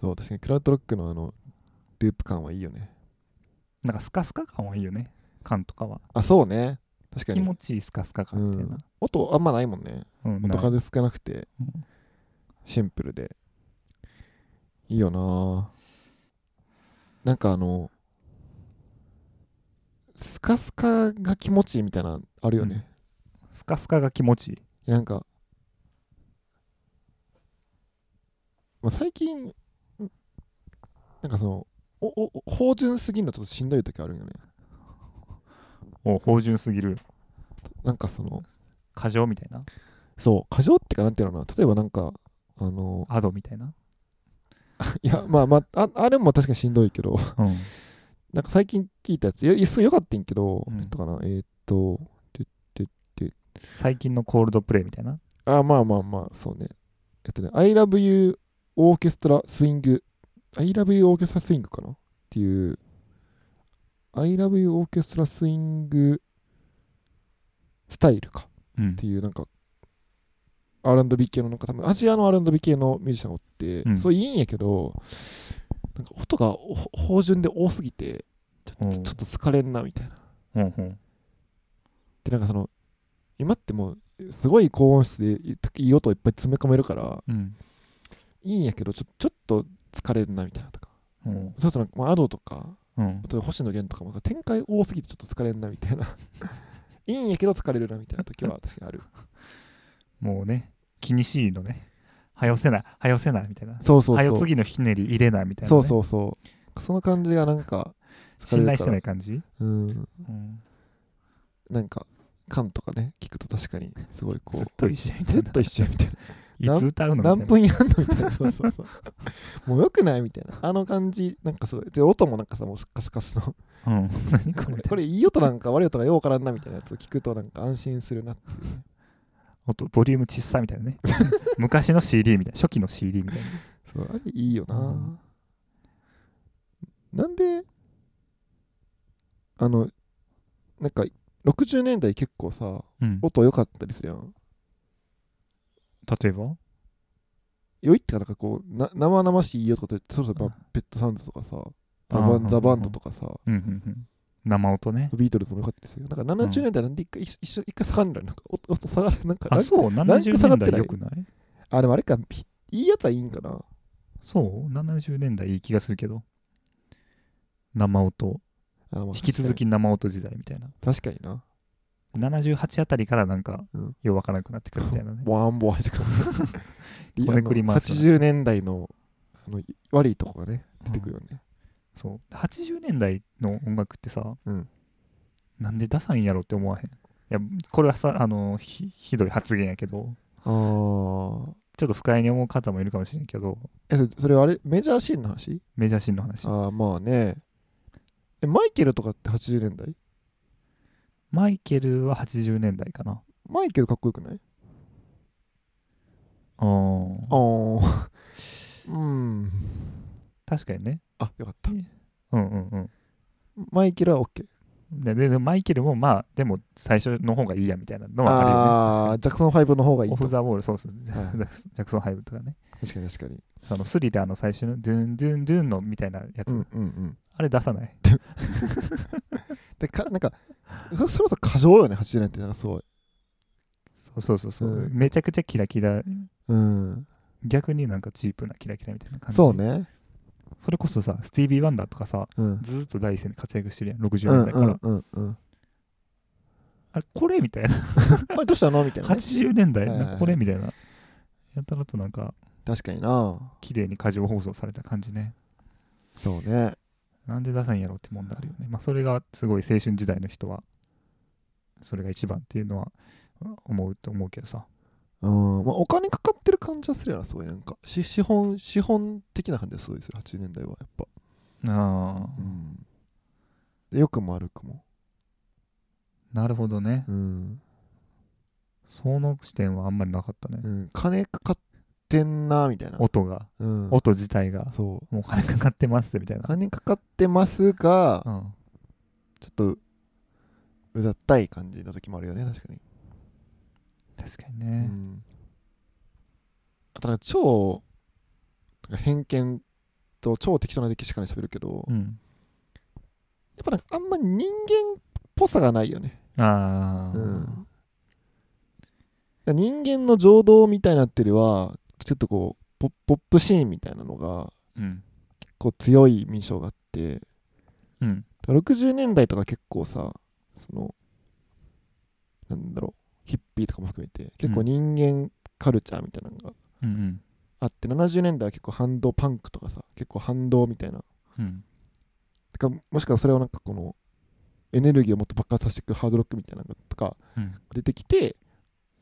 そう確かにクラウドロックのあのループ感はいいよね。なんかスカスカ感はいいよね。感とかは。あそうね。確かに。気持ちいいスカスカ感みたいな、音あんまないもんね。うん音数少なくてうん。シンプルで。いいよな。なんかあのスカスカが気持ちいいみたいなのあるよね、スカスカが気持ちいい。なんか、まあ、最近なんかそのおおお芳醇すぎるのちょっとしんどい時あるんよね。お芳醇すぎる。なんかその過剰みたいな？そう過剰ってかなんていうのかな？例えばなんかあのアドみたいな？いやまあまあああれも確かにしんどいけど。うん。なんか最近聞いたやつ。いやすごいよかったんけど、うん。えっとかな？えーっと最近のコールドプレイみたいな？あまあまあまあそうね。えっとね I love you オーケストラスイング I love you オーケストラスイングかな？っていう。I love you オーケストラスイングスタイルか。うん。っていうなんか R&B 系のなんか多分アジアの R&B 系のミュージシャンがおって、うん。そういいんやけどなんか音がお芳醇で多すぎてちょっうん。とちょっと疲れんなみたいな。うんうん。でなんかその今ってもうすごい高音質でいいい音をいっぱい詰め込めるからうん。いいんやけどちょちょっと疲れるなみたいなとか。うん。そうすると、まあ、アドとかうん。あと星野源とかも展開多すぎてちょっと疲れるなみたいな。いいんやけど疲れるなみたいな時は確かにある。もうね気にしいのね。はよせなはよせなみたいな。そうそうそう。はよ次のひねり入れなみたいな、ね、そうそうそう。その感じがなんか信頼してない感じ、うん。うん、なんか感とかね聞くと確かにすごいこうずっと一緒みたいな。ずっと一緒やみたいないつ歌うの何分やんのみたいな。そうそうそう。もうよくないみたいなあの感じなんかすごいで音もなんかさもうスカスカスの。うん。何これ。これいい音なんか悪い音がようわからんなみたいなやつを聞くとなんか安心するなっていうね。音ボリューム小さみたいなね。昔の CD みたいな。初期の CD みたいな。そうあれいいよな、うん。なんであのなんか60年代結構さうん。音良かったりするやん例えば？良いってかなんかこうな生々しいいい音とかってそろそろペットサウンズとかさザバンザバンドとかさうんうんうん。生音ね。ビートルズも良かったですよ。なんか70年代なんで一回一一緒一回下がるんだよなんか音音下がるなんかあそう？ランク70年代よくない？あでもあれかひいいやつはいいんかな。そう？70年代いい気がするけど。生音。あ引き続き生音時代みたいな。確かにな78あたりからなんかうん。ようわからなくなってくるみたいなね。ボワンボワンしてくる。こねくり回す80年代のあの悪いとこがね出てくるよね、そう。80年代の音楽ってさ、うん。なんでダサいんやろって思わへん？いやこれはさあのひひどい発言やけど。ああちょっと不快に思う方もいるかもしれんけど。えそれそれあれ？メジャーシーンの話？メジャーシーンの話。ああまあね。えマイケルとかって80年代？マイケルは80年代かな。マイケルかっこよくない？あー。ああ うん。確かにね。あよかった。うんうんうん。マイケルは OK でででマイケルもまあでも最初の方がいいやみたいなのはあるよね。ああジャクソン5の方がいいと。オフ・ザ・ウォールそうっす、ジはい。ャクソン・ハイブとかね。確かに確かに。あのスリラーの最初のドゥンドゥンドゥンのみたいなやつ、うんうんうん。あれ出さない？でかなんかそそれこそ過剰よね80年ってなんかすごい。そうそうそうそう、うん。めちゃくちゃキラキラ。うん。逆になんかチープなキラキラみたいな感じ。そうね。それこそさスティービー・ワンダーとかさうん。ずーっと第一線で活躍してるやん60うん年代から、うんうんうんあれこれみたいな。あれどうしたの？みたいなね。80年代はいはいはい。これみたいな。やたらとなんか確かにな。綺麗に過剰放送された感じね。そうねなんでダサいんやろって問題あるよね。まあそれがすごい青春時代の人はそれが一番っていうのは思うと思うけどさ。うん。まあ、お金かかってる感じはするよなすごいなんか。し資本資本的な感じはすごいする80年代はやっぱ。ああ。うん。で良くも悪くも。なるほどね。うん、その視点はあんまりなかったね。うん、金かかってんなみたいな、音が。うん、音自体が。そう。もう金かかってますみたいな。金かかってますがうん。ちょっとうざったい感じの時もあるよね確かに、う確かにね、ん、あとなんか超なんか偏見と超適当な歴史観で喋るけど、やっうんぱなんかあんま人間っぽさがないよね。ああ、うん。人間の情動みたいなっていうよりは、ちょっとこうポッ、プシーンみたいなのがうん。結構強い印象があって、うん。60年代とか結構さ、その、なんだろう、ヒッピーとかも含めて、結構人間カルチャーみたいなのがうんうん。あって、70年代は結構反動パンクとかさ、結構反動みたいな。うん。てかもしくはそれをなんかこの、エネルギーをもっと爆発させていくハードロックみたいなのとかうん。出てきて、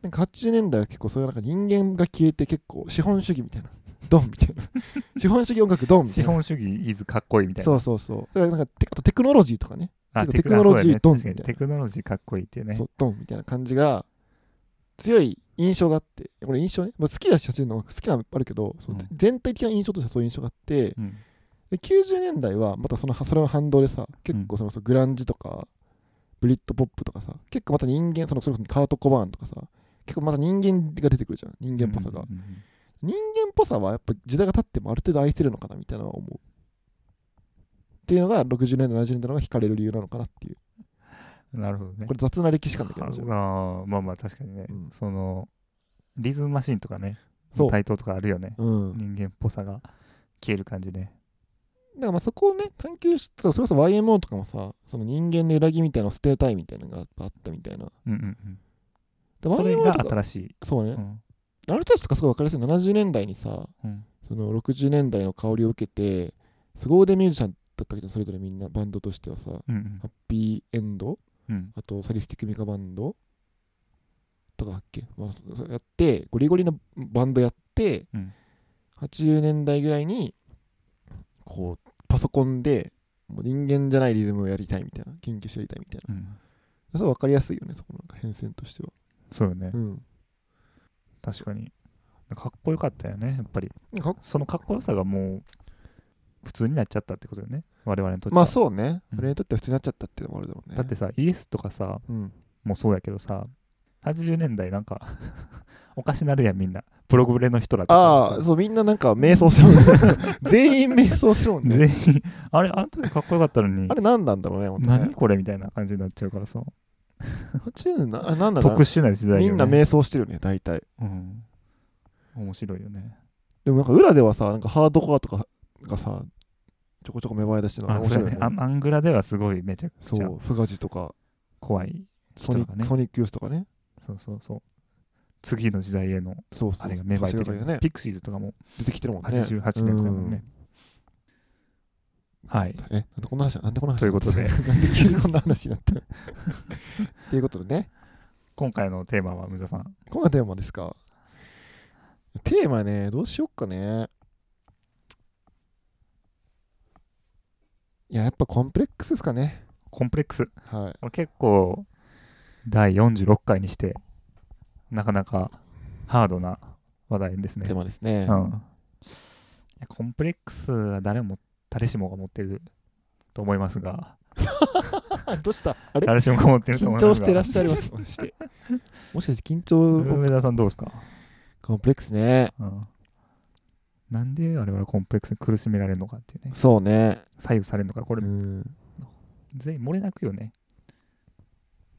なんか80年代は結構そういうなんか人間が消えて結構資本主義みたいな、ドンみたいな。資本主義音楽ドンみたいな。資本主義イズかっこいいみたいな。そうそうそう。だからなんかテあとテクノロジーとかね、テクノロジードンみたいな。テクノロジーかっこいいっていうね。そうドンみたいな感じが強い印象があって、これ印象ね、まあ、好きだし、走るの好きなのもあるけど、うん。全体的な印象としてはそういう印象があって、うん。で90年代はまたそのそれの反動でさ結構その、グランジとかブリッドポップとかさ結構また人間そのそれこそカート・コバーンとかさ結構また人間が出てくるじゃん。人間っぽさが、うんうん人間っぽさはやっぱ時代が経ってもある程度愛せるのかなみたいなのは思う。っていうのが60年代70年代のが惹かれる理由なのかなっていう。うんなるほどね。これ雑な歴史観だけどあ。まあまあ確かにね、うん。そのリズムマシンとかねそう。台頭とかあるよね。うん。人間っぽさが消える感じね。だからまあそこをね探求してそれこそ YMO とかもさその人間の揺らぎみたいな捨てたいみたいなのがあったみたいな。うんうんうん。でそれが新しい、そうね、うん。あの人たちとかすごい分かりやすい70年代にさうん。その60年代の香りを受けて凄腕ミュージシャンだったけどそれぞれみんなバンドとしてはさ。ハうん。ッピーエンド？うん。あとサリスティックミカバンド？とかだっけ、まあ、やってゴリゴリのバンドやって、うん。80年代ぐらいにこうパソコンでもう人間じゃないリズムをやりたいみたいな研究してやりたいみたいな。うん。それ分かりやすいよねそこなんか変遷としてはそうよね、うん。確かに。かっこよかったよねやっぱり。かそのかっこよさがもう普通になっちゃったってことよね我々にとっては、まあそうね、うん。俺にとっては普通になっちゃったっていうのもあるだろうね。だってさイエスとかさうん。もうそうやけどさ80年代なんか おかしなるやんみんな。プログレの人らとああそうみんななんか瞑想する 全員瞑想するもんね。全員。あれあの時かっこよかったのに。あれ何なんだろうね本当ね。何これみたいな感じになっちゃうからさ80年ななんだ特殊な時代よ、ね、みんな瞑想してるよね大体。うん。面白いよね。でもなんか裏ではさなんかハードコアとかがさちょこちょこ芽生え出してるのが面白いよね。やね。アングラではすごいめちゃくちゃそうフガジとか。怖いね。ソニックユースとかね。そうそうそう。次の時代へのそうそう。あれが芽生えてるよね。ピクシーズとかも出てきてるもんね。88年とかもね、はい。えなんでこんな話なんでこんな話ということで。なんで急にこんな話になった？のということでね。今回のテーマはムザさん。こんなテーマですか？テーマねどうしよっかね。いややっぱコンプレックスですかね。コンプレックス？はい。結構第46回にしてなかなかハードな話題ですね。テーマですね、うん、コンプレックスは誰も誰しもが持ってると思いますが。どうした？あれ？誰しもが持ってると思緊いますが。張してらっしゃいます。もしかして。もしかして緊張？梅田さんどうですか、コンプレックスね。うん、なんで我々コンプレックスに苦しめられるのかっていうね。そうね。左右されるのかこれ。うん。全員漏れなくよね。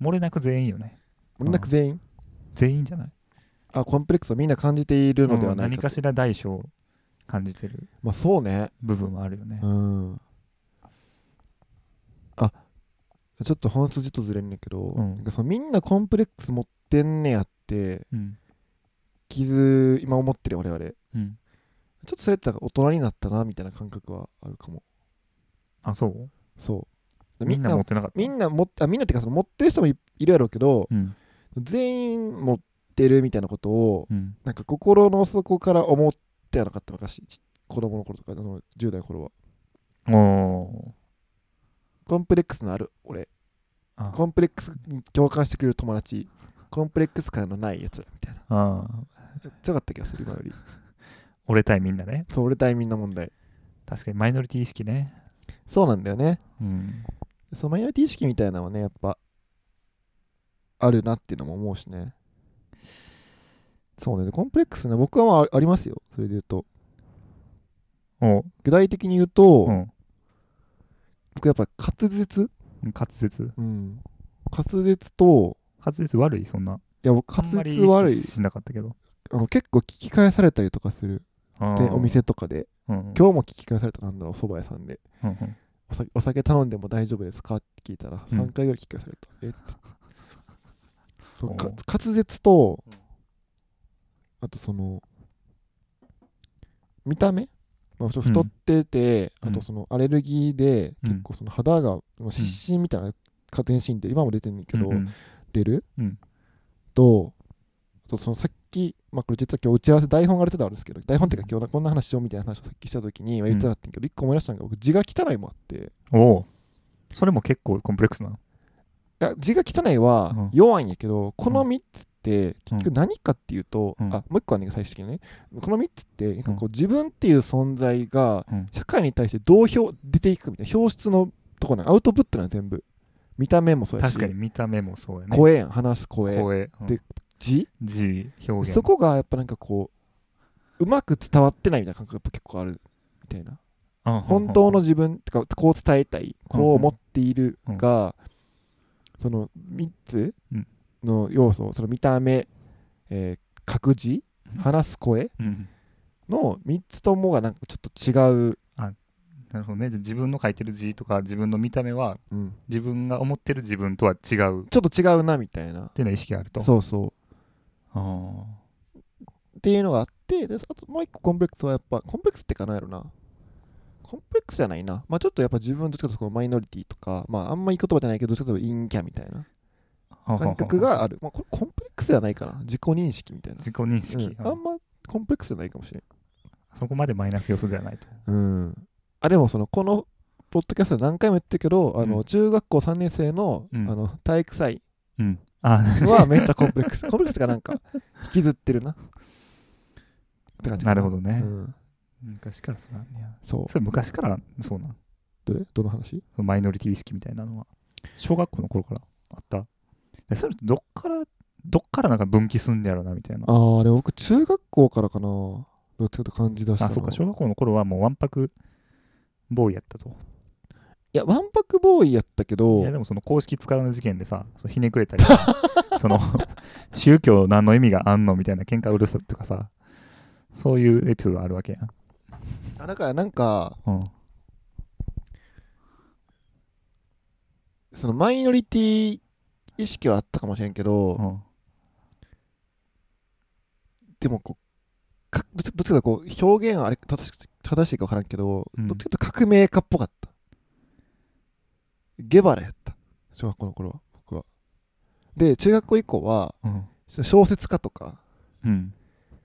漏れなく全員よね。俺なく全員？全員じゃない。あコンプレックスをみんな感じているのではうんないかと。何かしら大小を感じてるまあそうね。部分はあるよね。うん。あちょっと本筋とずれんねんけど、うん。なんかそのみんなコンプレックス持ってんねやってうん。傷今思ってる俺々ちょうん。っとそれってなんか大人になったなみたいな感覚はあるかも。あそう？そう。みんな持ってなかった？みんな持ってあみんなっていうかその持ってる人もいいるやろうけどうん。全員持ってるみたいなことをうん。なんか心の底から思ってはなかった昔ち子供の頃とかあの10代の頃は。おコンプレックスのある俺。コンプレックスに共感してくれる友達。コンプレックス感のないやつらみたいな。あ強かった気がする今より。折れたいみんなね。そう俺対みんな問題。確かにマイノリティ意識ね。そうなんだよね。うん。そのマイノリティ意識みたいなのはねやっぱあるなっていうのも思うしねそうね。でコンプレックスね僕はまあありますよ。それで言うと。お。う具体的に言うと、うん。僕やっぱ滑舌、滑舌。うん、滑舌と滑舌悪い？そんな。いや僕滑舌悪い。しなかったけど。あの結構聞き返されたりとかする。でお店とかで。うんうん。今日も聞き返された？なんだろうお蕎麦屋さんで。うんうん。お酒お酒頼んでも大丈夫ですか？って聞いたらうん3回ぐらい聞き返された、え？って。そうかおう滑舌とうんあとその見た目、まあ、太ってて、うん。あとそのアレルギーでうん。結構その肌が、まあ湿疹みたいな加点シーンって今も出てるんだけど、うんうん。出る、うん。とあとそのさっき、まあ、これ実は今日打ち合わせ台本が出てたんですけど台本っていうか今日こんな話しようみたいな話をさっきした時にまあ言ってたんやけど、一個思い出したのが僕字が汚いもあって。それも結構コンプレックスなの？や字が汚いはうん。弱いんやけど、この3つってうん。結局何かっていうと、うん。あもう一個あるんだけど最終的にね。この3つってなんかこう自分っていう存在がうん。社会に対してどう表出ていくかみたいな表出のところなの。アウトプットなの全部。見た目もそうやし。確かに見た目もそうやね。声やん。話す声。声。うんで字？字。表現。そこがやっぱなんかこううまく伝わってないみたいな感覚がやっぱ結構ある。みたいな。うん。本当の自分ってかこう伝えたい。こう思っているうん。がその3つうん。の要素その見た目、えー、書く字うん。話す声うん。の3つともがなんかちょっと違う、なるほどね。で自分の書いてる字とか自分の見た目はうん、自分が思ってる自分とは違う。っちょっと違うなみたいな。ていうのは意識があると。そうそう。あっていうのがあってであともう一個コンプレックスはやっぱコンプレックスってかなんやろなコンプレックスじゃないな。まあちょっとやっぱ自分どっちかというとこのマイノリティとかまああんまいい言葉じゃないけどどっちかというと陰キャみたいなあ感覚がある。まあこれコンプレックスじゃないかな。自己認識みたいな。自己認識、うん、あんまコンプレックスじゃないかもしれん。そこまでマイナス要素じゃないと。うん。あでもそのこのポッドキャストで何回も言ってるけどあの、うん。中学校3年生の,、うん。あの体育祭うん。あ。はめっちゃコンプレックス。コンプレックスってかなんか引きずってるな。って感じかなるほどね。うん、昔からそうなんやそう。それ昔から？そうなん？どれ？どの話？そのマイノリティ意識みたいなのは。小学校の頃からあった？でそれどっからどっからなんか分岐すんねやろなみたいな。ああでも僕中学校からかな。どっちかと感じ出したのあそうか。小学校の頃はもうわんぱくボーイやったといやわんぱくボーイやったけど。いやでもその公式使う事件でさそうひねくれたり。さ その宗教何の意味があんのみたいな喧嘩うるさとかさそういうエピソードあるわけやんあだからなんかうん。そのマイノリティ意識はあったかもしれんけど、うん。でもこうかどっちかというとこう表現はあれ正し正しいか分からんけど、うん。どっちかというと革命家っぽかった。ゲバラやった。小学校の頃は僕は。で中学校以降はうん。小説家とかうん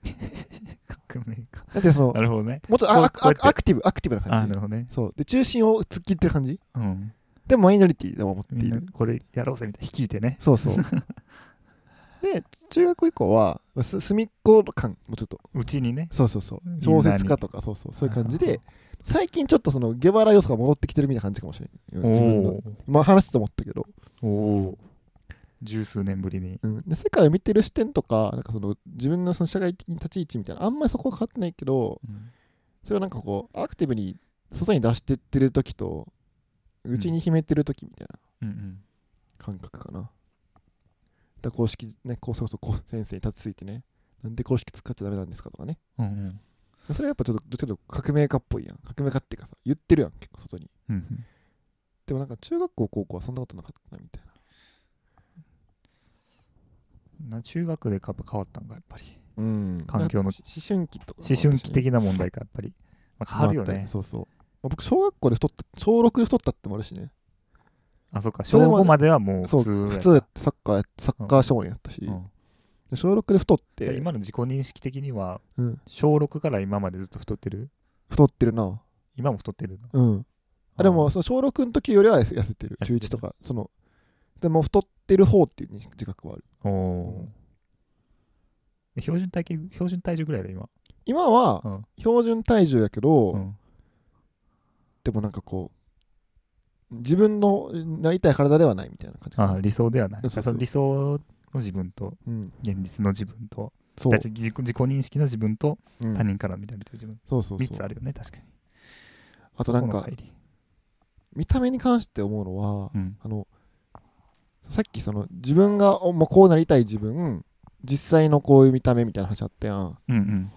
革命家。だってそのなるほどね。もうちょっとアアクティブアクティブなあ感じ。なるほどね。そう。で中心を突っ切ってる感じ。うん。でもマイノリティでも思っている。これやろうぜみたいな率いてね。そうそう。で中学校以降はす隅っこ感もうちょっと。うちにね。そうそうそう。小説家とかそうそう。そういう感じで最近ちょっとそのゲバラ要素が戻ってきてるみたいな感じかもしれない自分の。おまあ話と思ったけど、おお十数年ぶりに。うん、で世界を見てる視点とかなんかその自分のその社会的に立ち位置みたいなあんまりそこは変わってないけどうん。それはなんかこうアクティブに外に出してってる時と内に秘めてる時みたいなうんうん。感覚かな、だから公式ねこうそうそう先生に立ちついてねなんで公式使っちゃダメなんですかとかね。うんうん。それはやっぱちょっとどっちかというと革命家っぽいやん。革命家っていうかさ言ってるやん結構外に。うんうん。でもなんか中学校高校はそんなことなかったなみたいなな中学で変わったんかやっぱり。うん。環境の。思春期とか思春期的な問題かやっぱり、まあ、変わるよね。そうそう、まあ僕小学校で太った小6で太ったってもあるしね。あそっか。小それまで。5まではもう普通や普通サッカーやサッカー少年やったし、うん。で小6で太って、で今の自己認識的にはうん、小6から今までずっと太ってる？太ってるな。今も太ってるの？うん。あでもその小6の時よりは痩せてる。中痩せてる。1とかそのでも太ってる方っていう自覚はある。おおー標準体型標準体重ぐらいやろ今？今はうん。標準体重やけど、うん。でもなんかこう自分のなりたい体ではないみたいな感じかな。あ理想ではない。そうそうその理想の自分とうん、現実の自分とそう。だって自己認識の自分とうん。他人から見られてる自分、そうそうそう。3つあるよね確かに。あとなんか見た目に関して思うのは、うん。あのさっきその自分が、おまあ、こうなりたい自分実際のこういう見た目みたいな話あったやん。うんうん。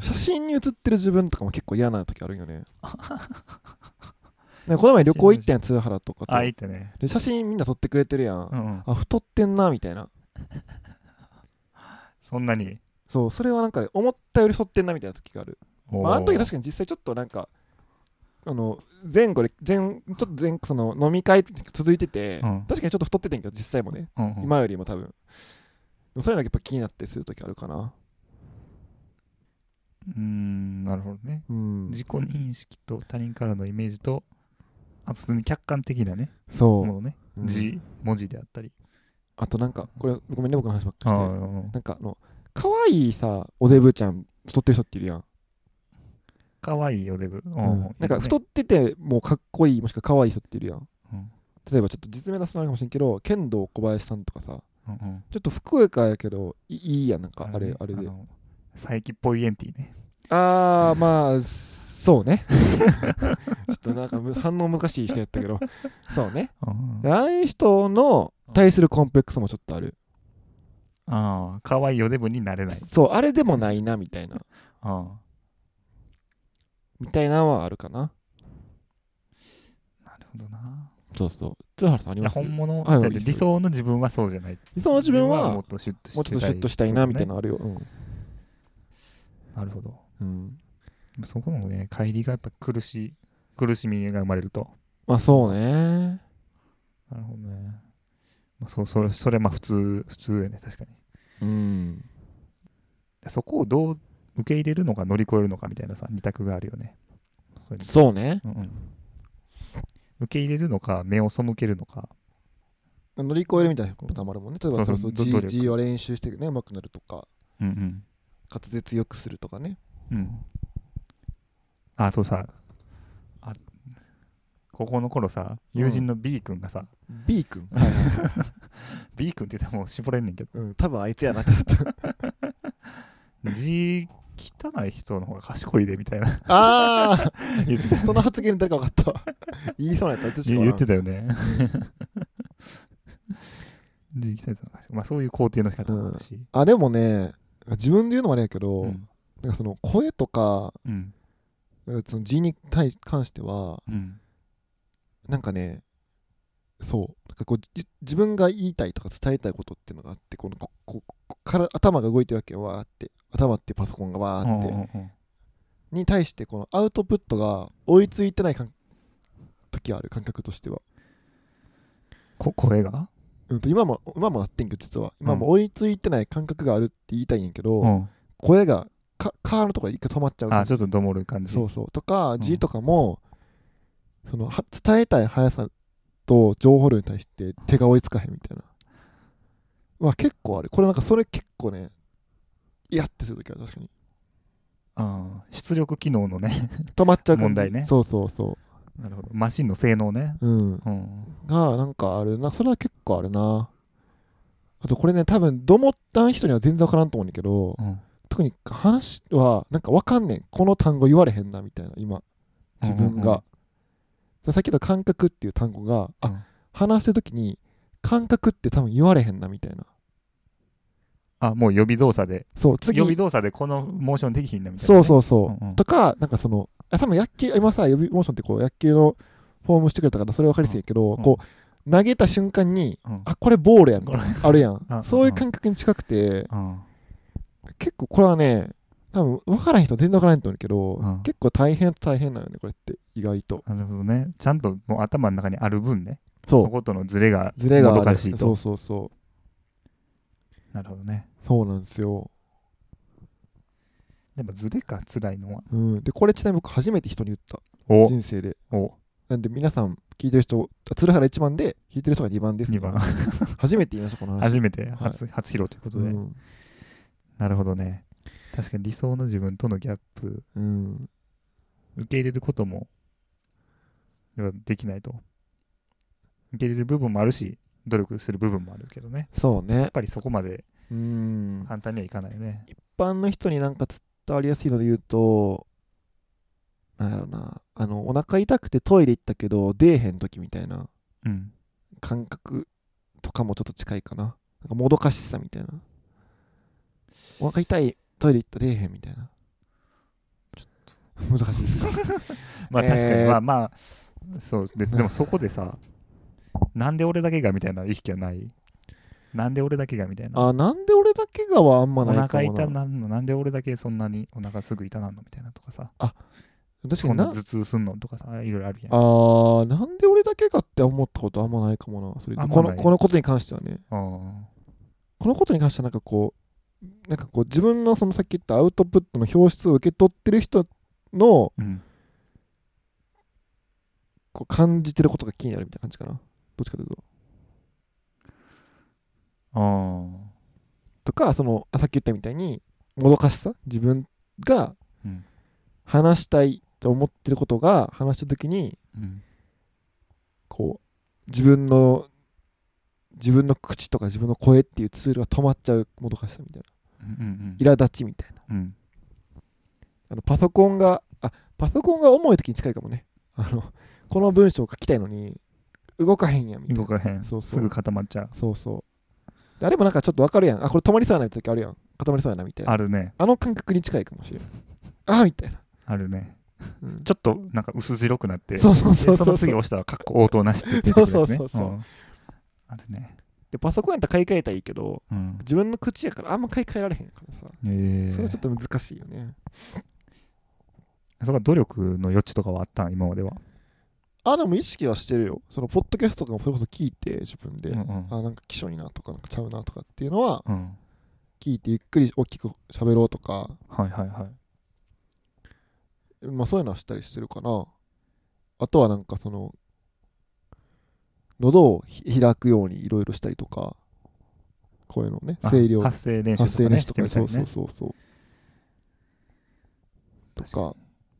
写真に写ってる自分とかも結構嫌な時あるんよね。ねこの前旅行行ったやん津原とかと。あいいってね。で写真みんな撮ってくれてるやん、うんうん。あ太ってんなみたいな。そんなに？そうそれはなんかね思ったより太ってんなみたいな時がある。まあ、あの時確かに実際ちょっとなんかあの前後で前ちょっと前その飲み会続いてて、うん。確かにちょっと太っててんけど実際もね、うんうん。今よりも多分。そういうのがやっぱ気になってする時あるかな。うーんなるほどね。うん。自己認識と他人からのイメージとあと普通に客観的なねそう、ものね。うん。字文字であったり。あとなんかこれごめんね僕の話ばっかあして。ーなんかあの可愛いさおデブちゃん太ってる人っているやん、かわいいおデブ、ううん。なんか太っっててもうかっこいいもしくは可愛い人っているやん。うん。例えばちょっと実名出すのあるかもしれんけど剣道小林さんとかさ。うんうん。ちょっと福岡やけどいいいやんなんかあれねあれで。の佐伯っぽいエンティね。あーまあそうね。ちょっとなんかむ反応難しい人やったけど。そうね。うんああいう人の対するコンプレックスもちょっとある。ああかわいいおデブになれない。そうあれでもないなみたいな。あみたいなのはあるかな。あなるほどな。そうそう。津原さんありいやます本物？は理想の自分はそうじゃない。理想の自分はもっとシュッともうちょっとシュッとしたいなみたいななのあるよ。うん、なるほど。うん、そこのね帰りがやっぱ苦しい苦しみが生まれると。まあそうね。なるほどね、まあ、そうそれそれはまあ普通普通よね確かに。うん。そこをどう受け入れるのか乗り越えるのかみたいなさ二択があるよね。そういうのそうね。うんうん。受け入れるのか目を背けるのか。乗り越えるみたいなパターンもあるもんね。例えばそそううそうそう努力。G, G を練習してねうまくなるとか。うんうん。滑舌よくするとかね。うん。あとさ。あ高校の頃さ友人の B 君がさ、B 君？はい B 君って言ったらもう絞れんねんけど。うん多分あいつやなってなった。字汚い人の方が賢いでみたいな。ああ 言ってたその発言誰か分かったわ。言いそうなやった言言ってたよね。字汚まあそういう肯定の仕方もあるし。あでもね自分で言うのもあれやけど、うん。なんかその声とかうん。その字に対関してはうん。なんかねそう。なんかこうじ自分が言いたいとか伝えたいことっていうのがあってこのこここから頭が動いてるわけよわーって頭ってパソコンがわーって、に対してこのアウトプットが追いついてない感時ある感覚としては、こ声が？うん、と今も今もなってんけど実は。今も追いついてない感覚があるって言いたいんやけど、うん。声がかカーのところで一回止まっちゃう。あちょっとどもる感じ。そうそう。とかん。字とかも、そのは伝えたい速さと情報量に対して手が追いつかへんみたいなまあ結構ある。これなんかそれ結構ねいやってするときは確かに。あー出力機能のね。止まっちゃう問題ね。そうそうそなるほど。マシンの性能ね。ううん。うん。がなんかあるな。それは結構あるな。あとこれね多分どもったん人には全然わからんと思うんだけどうん。特に話はなんかわかんねん。この単語言われへんなみたいな今。自分が、さっきの感覚っていう単語があ、うん。話してる時に感覚って多分言われへんなみたいな。あもう予備動作で。そう次。予備動作でこのモーションできひんなみたいなね、そうそうそう、うんうん。とかなんかそのあ多分野球今さ予備モーションってこう野球のフォームしてくれたからそれ分かりやすいけど、うんこう投げた瞬間にうん。あこれボールやんみたいなあるやん。うんそういう感覚に近くてうん。結構これはね多分分からん人全然分からんと思うけど、うん。結構大変大変なのよねこれって意外と。なるほどね。ちゃんともう頭の中にある分ねそことのズレがズレがかしいと。そうそうそう。なるほどね。そうなんですよ、やっぱズレか辛いのは。うん、でこれちなみに僕初めて人に言った。お。人生で。お。なんで皆さん聞いてる人あ鶴原1番で聞いてる人が2番です、2番。初めて言いましたこの話。初めて初,、初披露ということで、うん。なるほどね。確かに理想の自分とのギャップ。うん、受け入れることもできないと受け入れる部分もあるし努力する部分もあるけどね。そうね。やっぱりそこまでうん。簡単にはいかないよね。一般の人になんか伝わりやすいので言うとなんやろな。あのお腹痛くてトイレ行ったけど出えへん時みたいなうん。感覚とかもちょっと近いかな。なんかもどかしさみたいな。お腹痛いトイレ行った出えへんみたいな。ちょっと。難しいですか？まあ確かに、えー。まあまあそうです。でもそこでさなんで俺だけがみたいな意識はない？なんで俺だけがみたいな？あなんで俺だけがはあんまおないか腹もな。痛なんの？なんで俺だけそんなにお腹すぐ痛なんの？みたいなとかさ。確かにな。頭痛すんの？とかさいろいろあるやん。あーなんで俺だけかって思ったことあんまないかもな。それこのこのことに関してはね。このことに関してはなんかこうなんかこう自分のそのさっき言ったアウトプットの表出を受け取ってる人のうん。こう感じてることが気になるみたいな感じかなどっちかというと。あー。とかそのあさっき言ったみたいにもどかしさ？自分がうん。話したいと思ってることが話した時にうん。こう自分の自分の口とか自分の声っていうツールが止まっちゃうもどかしさみたいな。うんうん苛立ちみたいな。うん。あのパソコンがあパソコンが重い時に近いかもね。あのこの文章を書きたいのに動かへんやんみたいな。動かへん。そうそう。すぐ固まっちゃう。そうそう。であれもなんかちょっとわかるやん。あこれ止まりそうやな時あるやん。固まりそうやなみたいな。あるね。あの感覚に近いかもしれん。あみたいな、あるね。うん。ちょっとなんか薄白くなってそうそうそうでそう。その次押したらカッコ応答なしって出てね。そうそうそうそう。ん。あるね。でパソコンやったら買い替えたらいいけどうん。自分の口やからあんま買い替えられへんからさ。えー。それはちょっと難しいよね。そこは努力の余地とかはあったん今までは？あでも意識はしてるよ。そのポッドキャストとかもそれこそ聞いて自分で、うんうん。あなんかきしょいなとかなんかちゃうなとかっていうのはうん。聞いてゆっくり大きく喋ろうとか。はいはいはい。まあそういうのはしたりしてるかな。あとはなんかその喉をひ開くようにいろいろしたりとか。声のねあ声量。発声練習と発かねし声練習とかね。そうそうそうそう。とか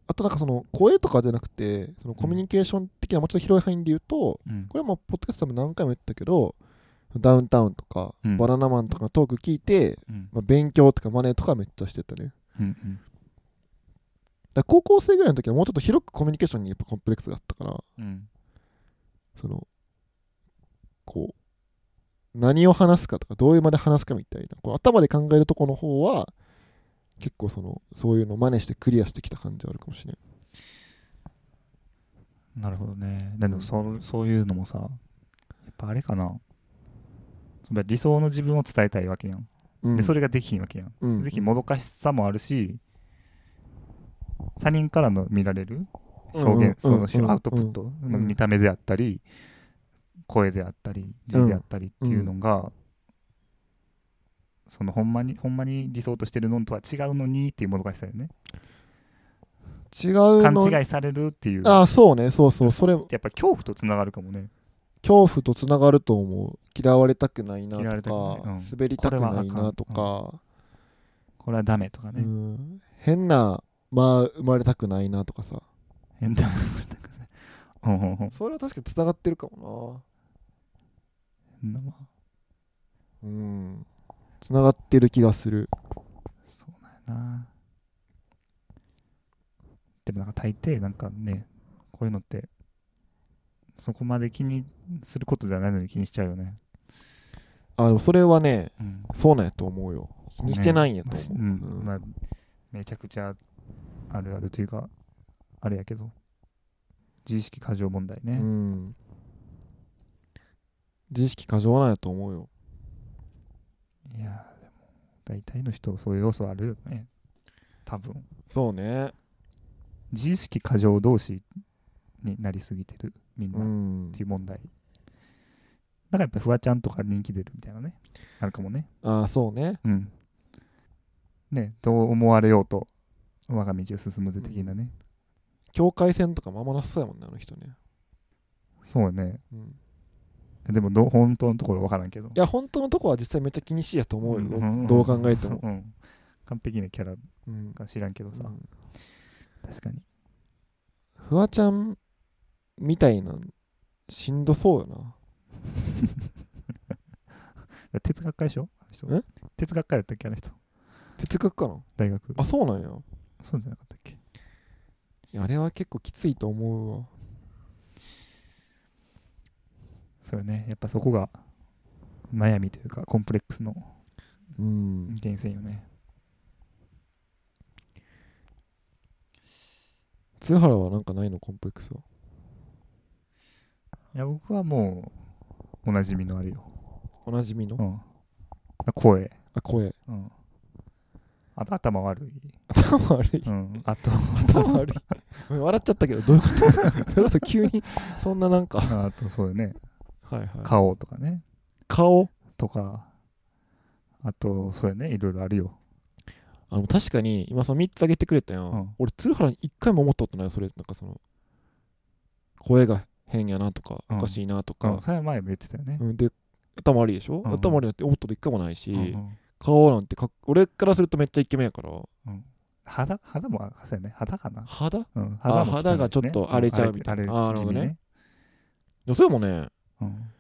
あとなんかその声とかじゃなくてそのコミュニケーション的なもうちょっと広い範囲で言うとにうん。これはもうポッドキャストでも何回も言ったけどダウンタウンとか、うん。バナナマンとかのトーク聞いて、うん。まあ、勉強とかマネーとかめっちゃしてたね。うんうん。だ高校生ぐらいの時はもうちょっと広くコミュニケーションにやっぱコンプレックスがあったからうん。そのこう何を話すかとかどういうまで話すかみたいなこう頭で考えるとこの方は結構そのそういうのを真似してクリアしてきた感じはあるかもしれん。なるほどね。でもそそういうのもさやっぱあれかな。その理想の自分を伝えたいわけやん、うん。でそれができひんわけやん。うん。ぜひもどかしさもあるし他人からの見られる表現、うんうんそのアウトプット、うんまあ見た目であったり声であったり字であったりっていうのが、そのほんまにほんまに理想としてるのとは違うのにっていうもどかしさよね。違う勘の違いされるっていう。ああそうね。そうそう。それやっぱ恐怖とつながるかもね。恐怖とつながると思う。嫌われたくないなとか、たくない。うん。滑りたくないなとこか、これはダメとかね、うん。変なまあ生まれたくないなとかさ。変だうんうんうん。それは確かにつながってるかも変なまあ。なうんつながってる気がする。そうなんやな。でもなんか大抵なんかねこういうのってそこまで気にすることじゃないのに気にしちゃうよね。あでもそれはねうん。そうなんやと思うよ。気にしてないんやと思う、うん。うん。まあめちゃくちゃあるあるというかあれやけど。自意識過剰問題うね、ん。自意識過剰なんやと思うよいやでも大体の人そういう要素あるよね。多分。そうね。自意識過剰同士になりすぎてるみんな、うっんていう問題。だからやっぱフワちゃんとか人気出るみたいなね。あるかもね。ああそうね。うん。ねどう思われようと我が道を進むぜ的なね、境界線とかまなさそうやもんねあの人ね、そうやね。うん、でもどう本当のところ分からんけど。いや本当のとこは実際めっちゃ気にしいやと思うよ、んどう考えても、うん、完璧なキャラうんか知らんけどさ、うん。確かに。フワちゃんみたいなんしんどそうよな。哲学科でしょ？哲学科やったっけあの人。哲学かな大学。あそうなんや。そうじゃなかったっけ？あれは結構きついと思うわそうよね。やっぱそこが悩みというかコンプレックスのうん。源泉よね。津原はなんかないの？コンプレックスは？いや僕はもうおなじみのあるよ、おなじみの？うん、声、あ声。うん、あと頭悪い、頭悪い。うん、あと。頭悪い。笑っちゃったけどどういうこと？どういうこと？急にそんななんか。あとそうよねはいはい。顔とかね。顔とかあとそうやね。いろいろあるよ。あの確かに今その3つ挙げてくれたやん、うん。俺鶴原に一回も思ったことないよそれ。なんかその声が変やなとか、うん。おかしいなとか。うん、それは前も言ってたよね、うんで頭悪いでしょ、うん。頭悪いなって思ったこと一回もないし、うんうん。顔なんてかっ俺からするとめっちゃイケメンやから。肌肌もそうやね。肌かな、肌？いうん、あも汚い肌がちょっと荒れちゃうみたいな。うん。あなるほどね。気味やそれもねうん。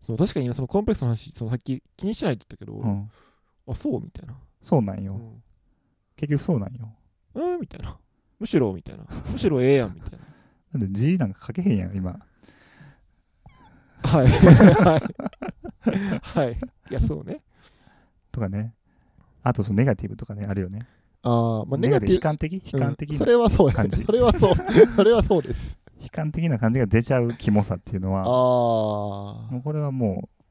そう確かにそのコンプレックスの話そのさっき気にしないって言ったけど、うん。あそうみたいな、そうなんよ、うん。結局そうなんよ。うんみたいな。むしろみたいな。むしろええやんみたいな。なんで字なんか書けへんやん今。はい。はい。はい。いやそうね。とかね。あとそのネガティブとかねあるよね。ああまあネガティ悲観的？悲観的うん、そな、れはそうや感じ。それはそう。それはそうです悲観的な感じが出ちゃうキモさっていうのあはあもうこれはもう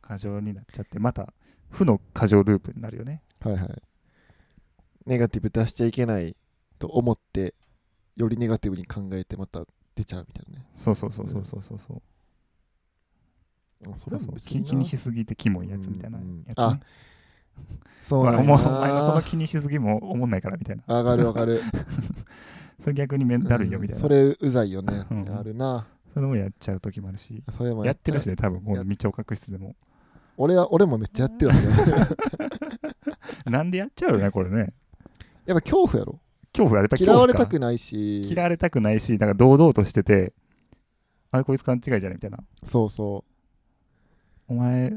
過剰になっちゃってまた負の過剰ループになるよね。はいはい。ネガティブ出しちゃいけないと思ってよりネガティブに考えてまた出ちゃうみたいなね。そうそうそうそうそうそうそう。あそそうそう。気気にしすぎてキモいやつみたいなやつ、ね。うんあそうまあなんやお前お前のその気にしすぎも思んないからみたいな。上がる上がる それ逆にメンタルいよみたいな、それうざいよね、うん。あるな。それもやっちゃう時もあるし。それもやってるしね多分この未聴覚室でも。俺は俺もめっちゃやってる なんでやっちゃうよねこれね。やっぱ恐怖やろ。恐怖はやっぱり嫌われたくないし。嫌われたくないしなんか堂々としててあれこいつ勘違いじゃないみたいな。そうそう。お前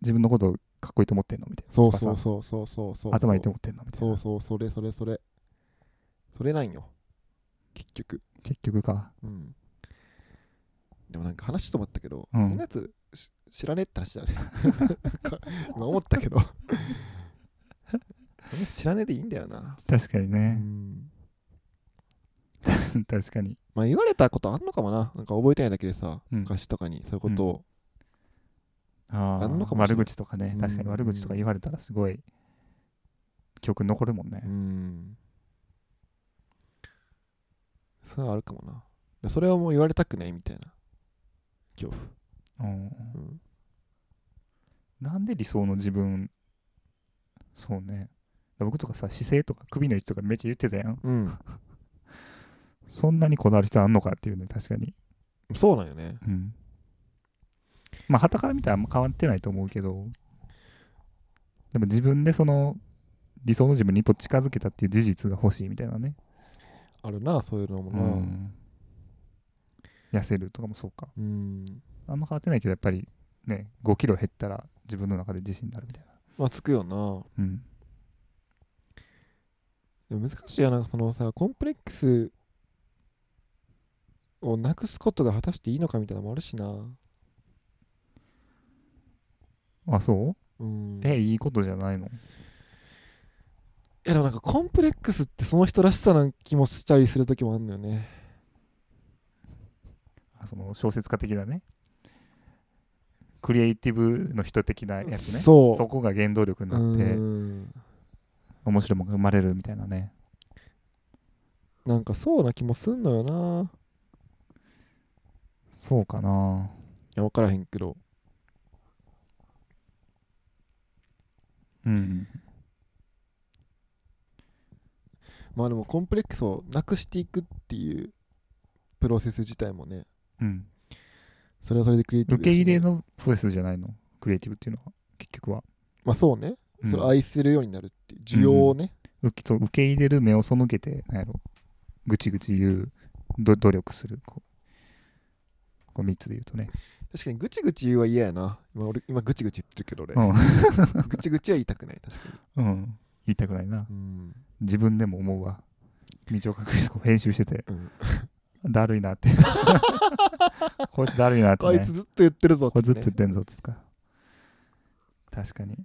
自分のことかっこいいと思ってんのみたいな。そうそうそうそうそうそう。頭いいと思ってんのみたいな。そうそうそれそれそれ。それなんよ結局。結局か。うん。でもなんか話と思ったけど、うん。そんなやつし知らねえって話だよね。今思ったけど。そんなやつ知らねえでいいんだよな、う確かにね、ん。確かに。まあ言われたことあんのかもな。なんか覚えてないだけでさ、うん。昔とかに。そういうことを、ああんのかもしれない。口とかね。うん確かに悪口とか言われたらすごい記憶に残るもんね。うんそれはあるかもな。でそれはもう言われたくないみたいな。恐怖、うん。うん。なんで理想の自分そうね。僕とかさ姿勢とか首の位置とかめっちゃ言ってたやん。うん、そんなにこだわる必要あんのかっていうね確かに。そうなんよね。うん。まあ旗から見たらあんま変わってないと思うけど。でも自分でその理想の自分に一歩近づけたっていう事実が欲しいみたいなね、あるなそういうのもうな、ん、痩せるとかもそうか。うん。あんま変わってないけどやっぱりね5キロ減ったら自分の中で自信になるみたいな。まあつくよな。うん。でも難しいやな。そのさコンプレックスをなくすことが果たしていいのかみたいなのもあるしな。あそう？うん。えいいことじゃないの？いやでもなんかコンプレックスってその人らしさな気もしたりする時もあるんだよね。あその小説家的なね。クリエイティブの人的なやつね。そう。そこが原動力になってうん。面白いものが生まれるみたいなね。なんかそうな気もすんのよな。そうかな。いや分からへんけど。うんまあでもコンプレックスをなくしていくっていうプロセス自体もねうん。それはそれでクリエイティブ受け入れののプロセスじゃないの？クリエイティブっていうのは？結局は、まあそうね、うん。それを愛するようになるっていう需要をね、受けそう受け入れる目を背けてなんやろ。ぐちぐち言うど努力するこう。こう3つで言うとね、確かにぐちぐち言うは嫌やな。今俺今ぐちぐち言ってるけど俺、うん。ぐちぐちは言いたくない確かに。うん、言いたくないな。うん。自分でも思うわ。道を隠してこう編集してて。うん。だるいなって。こいつだるいなってね。こいつずっと言ってるぞこれずっとね言ってんぞっつか確かに。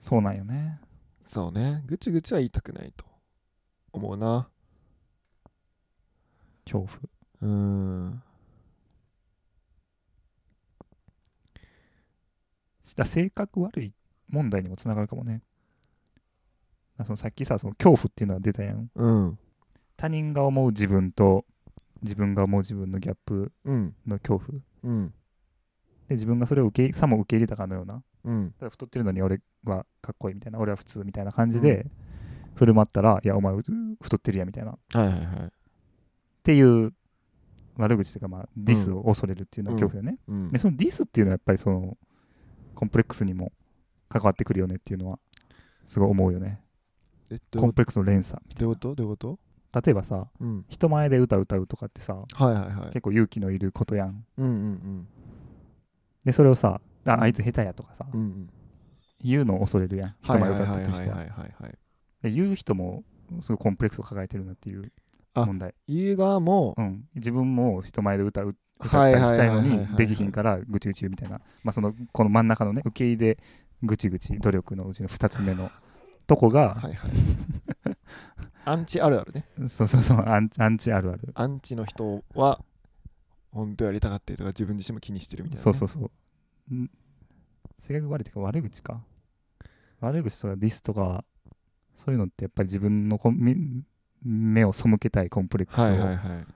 そうなんよね。そうね。ぐちぐちは言いたくないと思うな。恐怖。うーん。だ性格悪い問題にもつながるかもね。だそのさっきさその恐怖っていうのは出たやん。うん。他人が思う自分と自分が思う自分のギャップうん。の恐怖。うん。で自分がそれを受けさも受け入れたかのような。うん。太ってるのに俺はかっこいいみたいな。俺は普通みたいな感じで振る舞ったら、いやお前う太ってるやんみたいな。っはいはいはい。ていう悪口というかまあディスを恐れるっていうのは恐怖よね、うん。でそのディスっていうのはやっぱりそのコンプレックスにも関わってくるよねっていうのはすごい思うよねコンプレックスの連鎖どういうこと？どういうこと？な例えばさうん。人前で歌歌うとかってさはいはいはい。結構勇気のいることやん。うんうんでそれをさあうん。あいつ下手やとかさ、うんうん。言うのを恐れるやん。人前で歌ってる人は。は言う人もすごいコンプレックスを抱えてるなっていうあ問題。言う側もうん、自分も人前で歌う歌ったはいりしたいのにできひんからぐちぐちみたいな、まあ、そのこの真ん中のね受け入れぐちぐち努力のうちの2つ目のとこが、はいはい。アンチあるあるね。そうそうそう。アンアンチあるある、アンチの人は本当やりたがってるとか自分自身も気にしてるみたいなね、そうそうそう。うん？性格悪いというか悪口か？悪口とかディスとかそういうのってやっぱり自分の目を背けたいコンプレックスを、はいはいはい。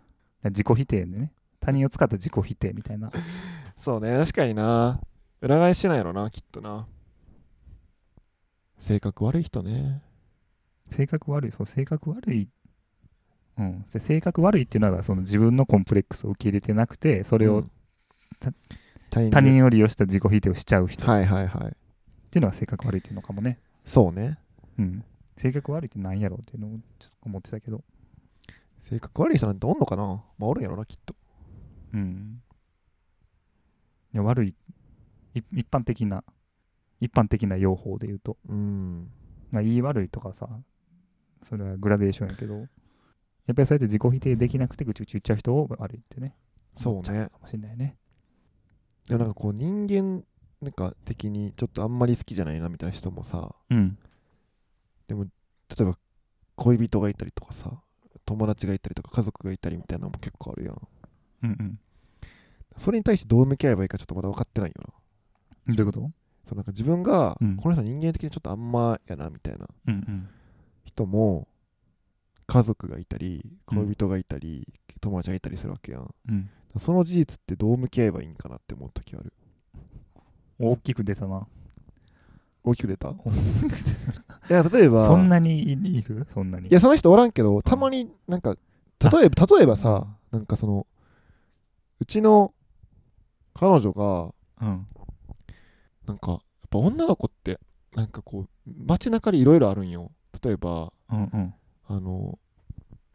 自己否定でね。他人を使った自己否定みたいな。そうね確かにな。裏返しないやろなきっとな性格悪い人ね。性格悪い、そう、性格悪い。うん、で性格悪いっていうのはその自分のコンプレックスを受け入れてなくてそれをうん。た他人他人を利用した自己否定をしちゃう人っはいはいはい。ていうのは性格悪いっていうのかもね、そうね。うん、性格悪いって何やろうっていうのをちょっと思ってたけど、性格悪い人なんておんのかな？まあおるんやろなきっと。うん、いや悪い。い一般的な一般的な用法で言うと、うん。まあ、言い悪いとかさそれはグラデーションやけど。やっぱりそうやって自己否定できなくてぐちぐち言っちゃう人を悪いってね。そうね。かもしれないね。でもなんかこう人間なんか的にちょっとあんまり好きじゃないなみたいな人もさうん。例えば恋人がいたりとかさ友達がいたりとか家族がいたりみたいなのも結構あるやん。うんうん。それに対してどう向き合えばいいかちょっとまだ分かってないよな。どういうこと？そうなんか自分が、うん。この人人間的にちょっとあんまやなみたいなうんうん。人も家族がいたりうん。恋人がいたり、友達がいたりするわけやん。うん。その事実ってどう向き合えばいいんかなって思う時ある。大きく出たな。大きく出た？いや例えばそんなにいいる？そんなに。いやその人おらんけどたまになんか例えば例えばさなんかそのうちの彼女がうんなんかやっぱ女の子ってなんかこう街中でいろいろあるんよ。例えばうんうん。あの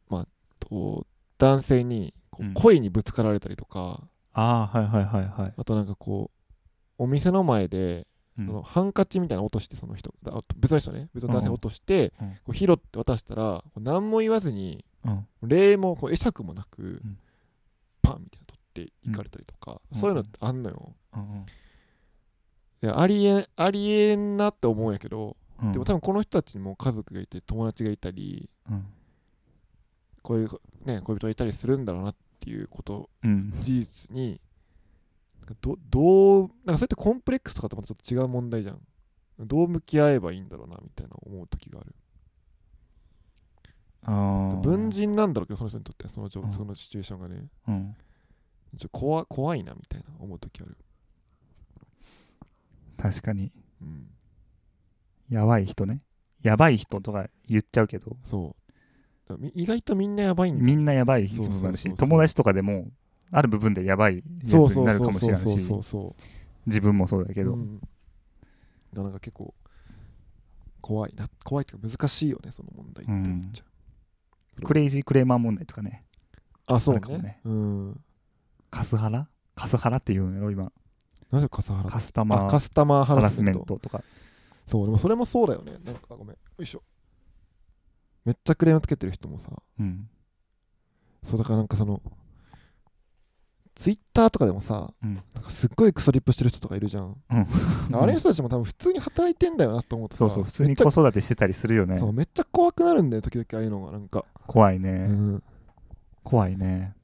まあと男性にこうん。う恋にぶつかられたりとか、ああはいはいはいはい。あとなんかこうお店の前で、うん。そのハンカチみたいなの落としてその人。だ別の人ね。別の男性が落として、うん。うんこう拾って渡したら何も言わずにうん。礼もこう会釈もなく、ん。パンみたいなの取っていかれたりとか、うんそういうのってあんのよ、うんいやありえありえんなって思うんやけど、うん。でも多分この人たちにも家族がいて友達がいたりうん。こういうね恋人がいたりするんだろうなっていうことうん。事実にどどうなんかそうやってコンプレックスとかとまたちょっと違う問題じゃん。どう向き合えばいいんだろうなみたいな思う時がある。あー。文人なんだろうけどその人にとってはそのそのシチュエーションがね。うん。ちょ怖怖いなみたいな思う時ある確かに。うん。やばい人ね。やばい人とか言っちゃうけど。そう。意外とみんなやばいんだみんなやばい人もなるし友達とかでもある部分でやばいやつになるかもしれないし自分もそうだけど、うん、なんか結構怖いな怖いっていうか難しいよねその問題って思っちゃクレイジークレーマー問題とかね。う、あそうね。ね。うん。カスハラ？カスハラって言うんやろ今なぜカスハラカスタマあカースタマーハハラスメントとか。そうでもそれもそうだよね。なんかごめん。よいしょ。めっちゃクレームつけてる人もさ。うん。そうだからなんかそのツイッターとかでもさうん。なんかすっごいクソリップしてる人とかいるじゃん、うん。あれの人たちも多分普通に働いてんだよなと思ってさ。そうそう普通に子育てしてたりするよね。そうめっちゃ怖くなるんだよ時々ああいうのがなんか、怖いうね、ん、怖いね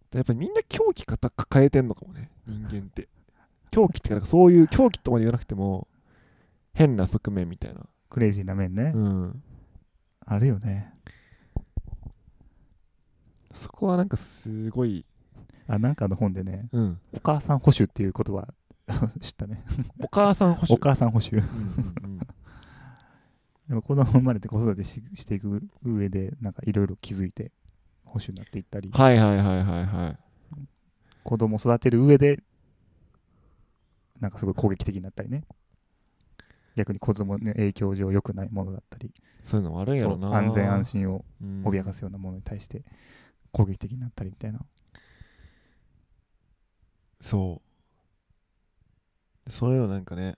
でやっぱりみんな狂気抱えてんのかもね人間って。狂気ってかなんかそういう狂気とまで言わなくても変な側面みたいな、クレイジーな面ね、うん、あるよね。そこはなんかすごい、あなんかの本でねうん、お母さん保守っていう言葉 知ったね。お母さん保守？お母さん保守。うんでも子供生まれて子育てししていく上でなんかいろいろ気づいて保守になっていったりはいはいはいはいはい。子供を育てる上でなんかすごい攻撃的になったりね。逆に子供の影響上良くないものだったり。そういうのもあるんやろな。安全安心を心脅かすようなものに対して攻撃的になったりみたいな。そう。そういうのなんかね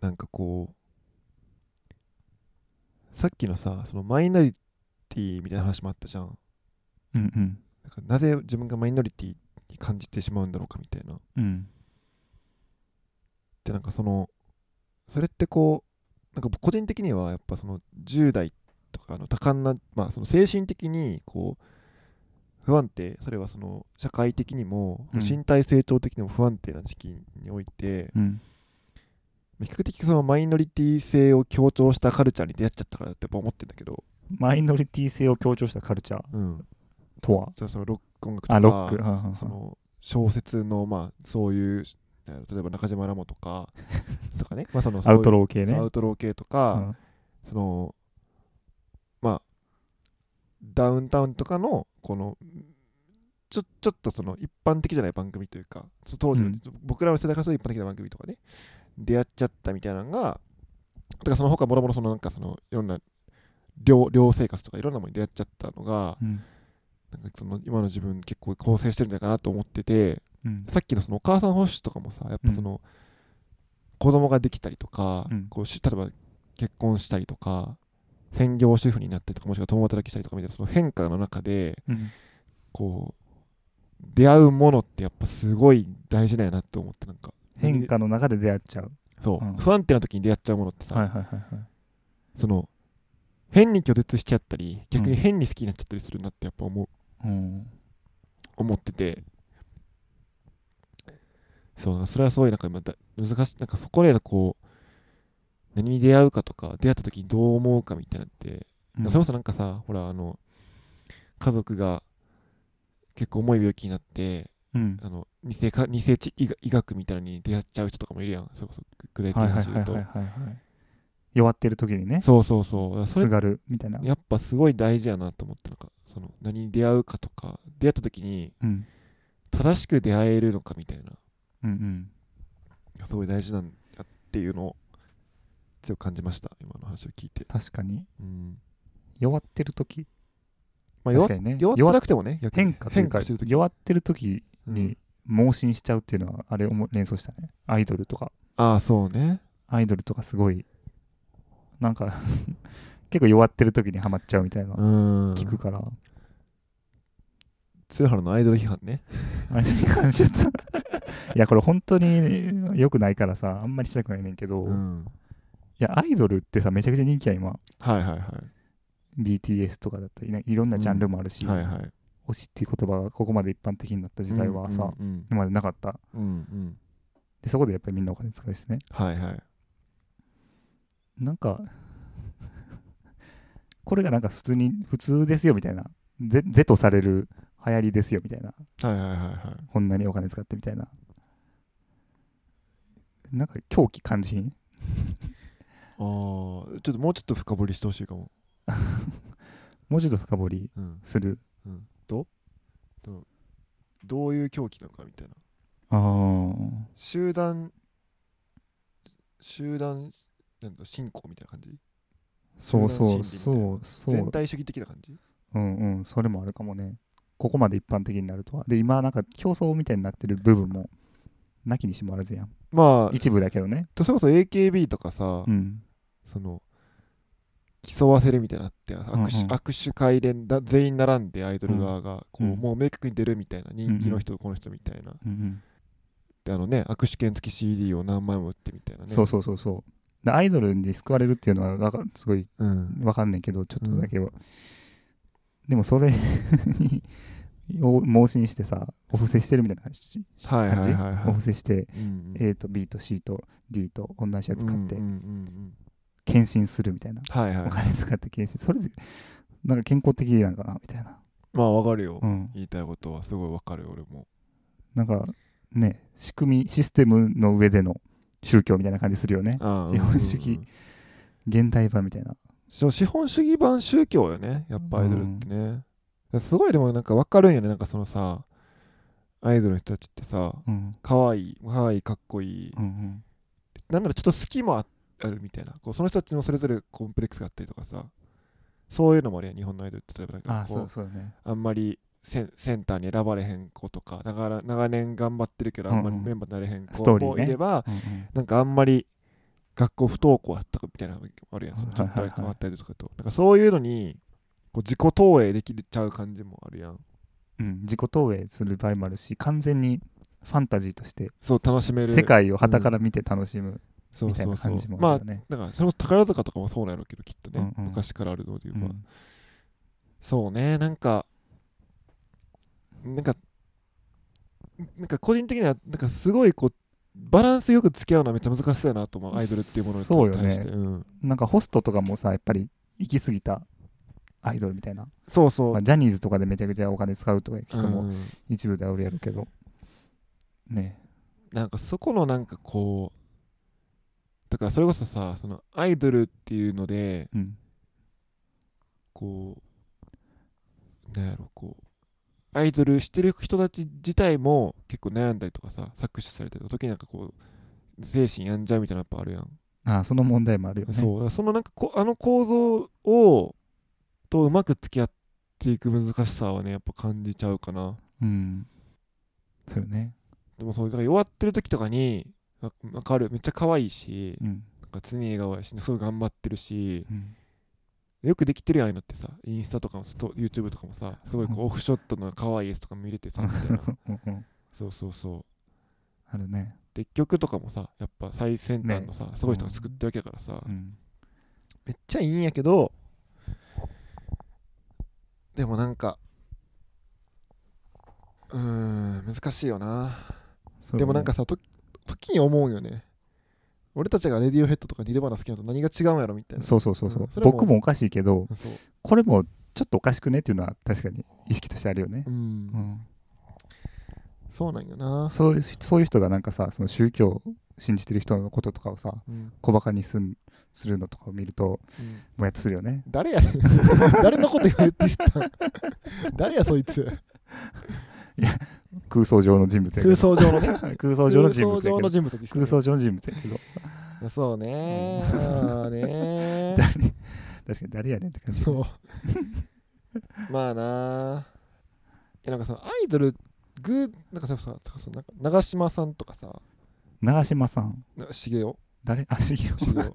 なんかこうさっきのさそのマイノリティみたいな話もあったじゃん。うんうん。なんかなぜ自分がマイノリティに感じてしまうんだろうかみたいな。うん。でなんかそのそれってこうなんか僕個人的にはやっぱその10代とかの多感な、まあ、その精神的にこう不安定。それはその社会的にもうん。身体成長的にも不安定な時期において、うん比較的そのマイノリティ性を強調したカルチャーに出会っちゃったからって思ってんだけど、マイノリティ性を強調したカルチャー？うん、とは？そそのロック音楽とかあロック？その小説のまあそういう例えば中島ラモとか とかね、まあ、そのアウトロロー系ね。アウトロー系とうか、ん。そのまあダウンタウンとかのこのちょちょっとその一般的じゃない番組というかそ当時の、うん。僕らの世代からすると一般的な番組とかね出会っちゃったみたいなのがとかその他もろもろそのなんかそのいろんな寮寮生活とかいろんなものに出会っちゃったのがうん。なんかその今の自分結構構成してるんじゃないかなと思っててうん。さっきのそのお母さん保守とかもさやっぱその、子供ができたりとか、うん。こうし例えば結婚したりとか専業主婦になったりとかもしくは共働きしたりとかみたいなその変化の中でうん。こう出会うものってやっぱすごい大事だよなって思ってなんか変化の中で出会っちゃう。そう、うん。不安定な時に出会っちゃうものってさ、はいはいはいはい。その変に拒絶しちゃったり逆に変に好きになっちゃったりするなってやっぱ思う。うん。思ってて。そうそれはすごいなんか今だ難しい。なんかそこでこう何に出会うかとか出会った時にどう思うかみたいなのって、うん。それこそなんかさほらあの家族が結構重い病気になってうん。あの偽か偽知医学医学みたいに出会っちゃう人とかもいるやん。それこそ具体的はいな話言うと。弱ってる時にね。そうそうそう。すがるみたいな。やっぱすごい大事やなと思ってなんか。その何に出会うかとか。出会った時にうん。正しく出会えるのかみたいな。うんうん。すごい大事なんだっていうのを強く感じました。今の話を聞いて、確かに。うん。弱ってる時？まあ、弱ね。弱ってなくてもね変化変化してる時弱ってる時。うんに盲信しちゃうっていうのはあれ思連想したね。アイドルとか。ああそうね。アイドルとかすごいなんか 結構弱ってる時にはまっちゃうみたいなうん。聞くから、鶴原のアイドル批判ね。あれに関しちゃった。いやこれ本当に良くないからさあんまりしたくないねんけど、いうん。やアイドルってさめちゃくちゃ人気や今。はいはいは BTS とかだったり、ね、いろんなジャンルもあるし、いはいはい推しっていう言葉がここまで一般的になった時代はさ、うん今までなかった。うんうん。うんでそこでやっぱりみんなお金使うしね。はいはい。なんか これがなんか普通に普通ですよみたいな。ぜ是とされる流行りですよみたいな。はいはいはいはい。こんなにお金使ってみたいな。なんか狂気感じん？ああちょっともうちょっと深掘りしてほしいかも。もうちょっと深掘りうん。する。うん。うどういう狂気なのかみたいな。集団集団なんだ信仰みたいな感じ？そうそうそうそう。全体主義的な感じ？うんうんそれもあるかもね。ここまで一般的になるとは。で今なんか競争みたいになってる部分もなきにしもあらずやん。まあ一部だけどね。それこそ AKB とかさ、うん。その競わせるみたいになって握手,、うんうん。握手会でだ全員並んでアイドル側がこう、うん。もう明確に出るみたいな人気の人、この人みたいなうんうん。であのね握手券付き CD を何枚も売ってみたいなね。そうそうそうそう。でアイドルに救われるっていうのはすごいうん。わかんないけどちょっとだけは、でもそれ にを盲信してさお布施してるみたいな感じはいはいはいはい。お布施してうん A と B と C と D と同じやつ買って。うんうんうんうん献身するみたいな。はいはい。お金使って献身それでなんか健康的なんかなみたいな。まあわかるよ、うん。言いたいことはすごいわかるよ俺も。なんかね仕組みシステムの上での宗教みたいな感じするよね。ああ資本主義うんうん。うん現代版みたいな。そう資本主義版宗教よねやっぱアイドルってね、すごいでもなんかわかるんよねなんかそのさアイドルの人たちってさうん。可愛い可愛いかっこいい、うんうん。なんならちょっと好きもああるみたいな。こうその人たちもそれぞれコンプレックスがあったりとかさ。そういうのもあるやん日本のアイドルって例えばなんかこそうね。あんまりセンセンターに選ばれへん子とか長長年頑張ってるけどあんまりメンバーになれへん子もいれば、うんうん。なんかあんまり学校不登校やったかみたいなのがあるやん。そのちょっとはい。はいはい変わったりとかと、なんかそういうのにこう自己投影できちゃう感じもあるやん。うん、自己投影する場合もあるし完全にファンタジーとしてそう楽しめる。世界を旗から見て楽しむ。そうみたいそうそう。な感じもまああるよね。だからそれこそ宝塚とかもそうなんやろうけどきっとね、うんうん。昔からあるので言えば、うん。そうねなんかなんかなんか個人的にはなんかすごいこうバランスよく付き合うのはめっちゃ難しそうやなと思うアイドルっていうものにそうよね。対してうん。なんかホストとかもさやっぱり行き過ぎたアイドルみたいな、そうそう、まあ、ジャニーズとかでめちゃくちゃお金使うとか人もうん。一部ではおるやるけど、ね。なんかそこのなんかこうだからそれこそさそのアイドルっていうのでうん。こうなんやろこうアイドルしてる人たち自体も結構悩んだりとかさ搾取されたりとか時になんかこう精神病んじゃうみたいなのやっぱあるやん。ああその問題もあるよね。そう。そのなんかこあの構造をとうまく付き合っていく難しさはねやっぱ感じちゃうかな。うん。そうよね。でもそうだから弱ってる時とかにわわかる。めっちゃ可愛いしうん。なんか常に笑顔やしすごい頑張ってるしうん。よくできてるやんああいうのってさインスタとかも YouTube とかもさすごいこうオフショットの可愛いやつとか見れてさみたいな。そうそうそう。あるね。で曲とかもさやっぱ最先端のさ、すごい人が作ってるわけやからさ、うん。めっちゃいいんやけどでもなんかうーん難しいよな。でもなんかさと時に思うよね。俺たちがレディオヘッドとかニルバナ好きなのと何が違うんやろみたいな。そうそうそうそう、うん。も僕もおかしいけどこれもちょっとおかしくねっていうのは確かに意識としてあるよね。う、ん、うん、そうなんよな、そういうそういう人がなんかさその宗教を信じてる人のこととかをさうん。小バカにすんするのとかを見るとうん。もやっとするよね。誰やねん。誰のこと言ってしたん。誰やそいつ空想上の人物やけど。空想上のね。空想上の人物空想上のやけど人物ですね。空想上の人物やけど。そうね。まあね誰確かに誰やねんって感じ。そう。まあな。いやなんかそのアイドルグーなんかささそのなんか長嶋さんとかさ。長嶋さん。な茂雄誰？あ茂雄茂雄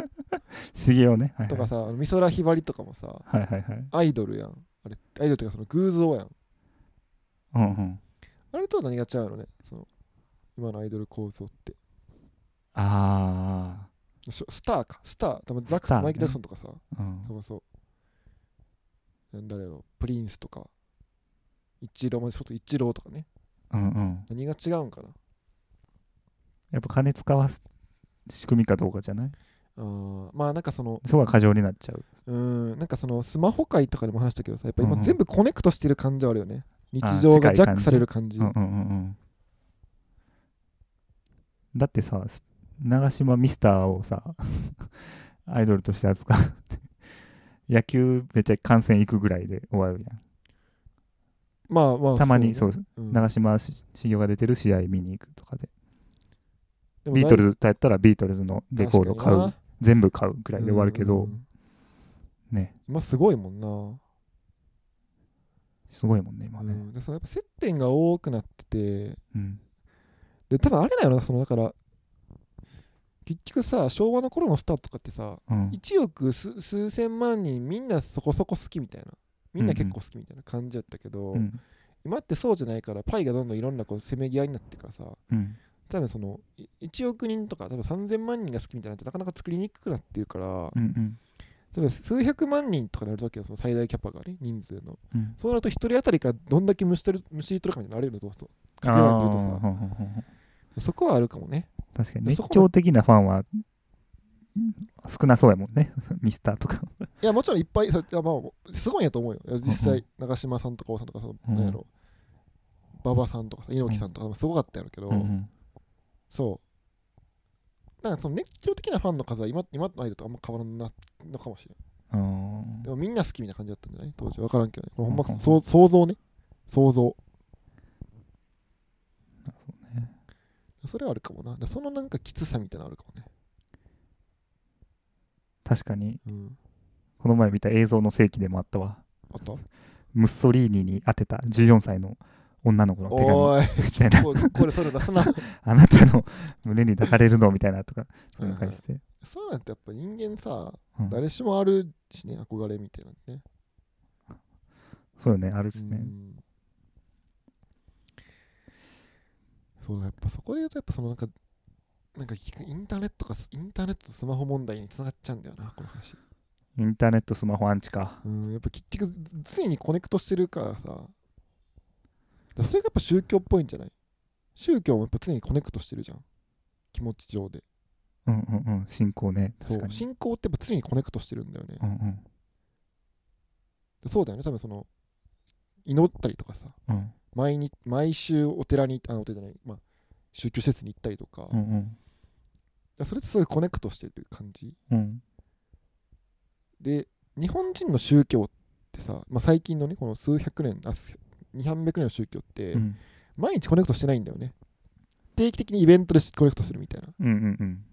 茂雄ね。はいはい。とかさあの美空ひばりとかもさ。はいはいはい。アイドルやん。あれアイドルっていうかその偶像やん。うんうんあれとは何が違うのね？その今のアイドル構造って。あしスターか。スター。多分ザックね。マイケル・ジャクソンとかさ。あうん。そうそう。なんだろう。プリンスとか。イチローまでちょっとイチローとかね。うんうん。何が違うんかな？やっぱ金使わす仕組みかどうかじゃない？あー。まあなんかそのそこが過剰になっちゃう。うん。なんかそのスマホ界とかでも話したけどさやっぱ今全部コネクトしてる感じはあるよね日常がジャックされる感じ。うんうんうん。うんだってさす長島ミスターをさ アイドルとして扱う。っ て野球めっちゃ観戦行くぐらいで終わるやん。まあまあたまにそうね。うん。長嶋茂雄が出てる試合見に行くとかで。でもビートルズだったらビートルズのレコード買う。全部買うぐらいで終わるけど、うんうん。ね。今すごいもんなすごいもんね今ね。うん。でそのやっぱ接点が多くなってて。うん。で多分あれだよなそのだから結局さ昭和の頃のスターとかってさうん。1億数数千万人みんなそこそこ好きみたいな。みんな結構好きみたいな感じだったけど、うん。今ってそうじゃないからパイがどんどんいろんなこうせめぎ合いになってるからさうん。多分そのい1億人とか多分3000万人が好きみたいなのってなかなか作りにくくなってるから、うんうん例えば数百万人とかになるときはその最大キャパがね人数の。うん。そうなると1人当たりからどんだけむし取るむしり取るかになれるのどうそうあかけ算で言うとさそこはあるかもね。確かに熱狂的なファンは少なそうやもんね ミスターとか。いやもちろんいっぱいさいやまあすごいんやと思うよ。実際長嶋さんとか王さんとかそのやろ馬場さんとかさ猪木さんとかすごかったんやろうけど、そうだからその熱狂的なファンの数は今今の間とあんま変わらんなのかもしれあーん。でもみんな好きみたいな感じだったんじゃない？当時分からんけどね。ほんま想像ね。想像。ね。それはあるかもな。でそのなんかきつさみたいなのあるかもね。確かに。うん。この前見た映像の世紀でもあったわ。あった？ムッソリーニに当てた14歳の女の子の手紙。おーい。みたいな。ここれそれ出すな。あなたの胸に抱かれるの？みたいなとかそういうの書いてて、そうなんてやっぱ人間さうん。誰しもあるしね憧れみたいなのね。そうよねあるしね、うん。そうだやっぱそこで言うとやっぱそのなんかなんかインターネットかインターネットとスマホ問題につながっちゃうんだよなこの話。インターネットスマホアンチか。うんやっぱ結局常にコネクトしてるからさだそれがやっぱ宗教っぽいんじゃない？宗教もやっぱ常にコネクトしてるじゃん。気持ち上で。うんうんうん。信仰ね。そう。確かに。信仰ってやっぱ常にコネクトしてるんだよね、うんうん。でそうだよね。多分その祈ったりとかさ。うん。毎日毎週お寺にあお寺じゃない、まあ、宗教施設に行ったりとか,、うんうん。それってすごいコネクトしてる感じ。うん。で日本人の宗教ってさ、まあ、最近のねこの数百年あ200年の宗教って、うん。毎日コネクトしてないんだよね。定期的にイベントでコネクトするみたいな。うんうんうん。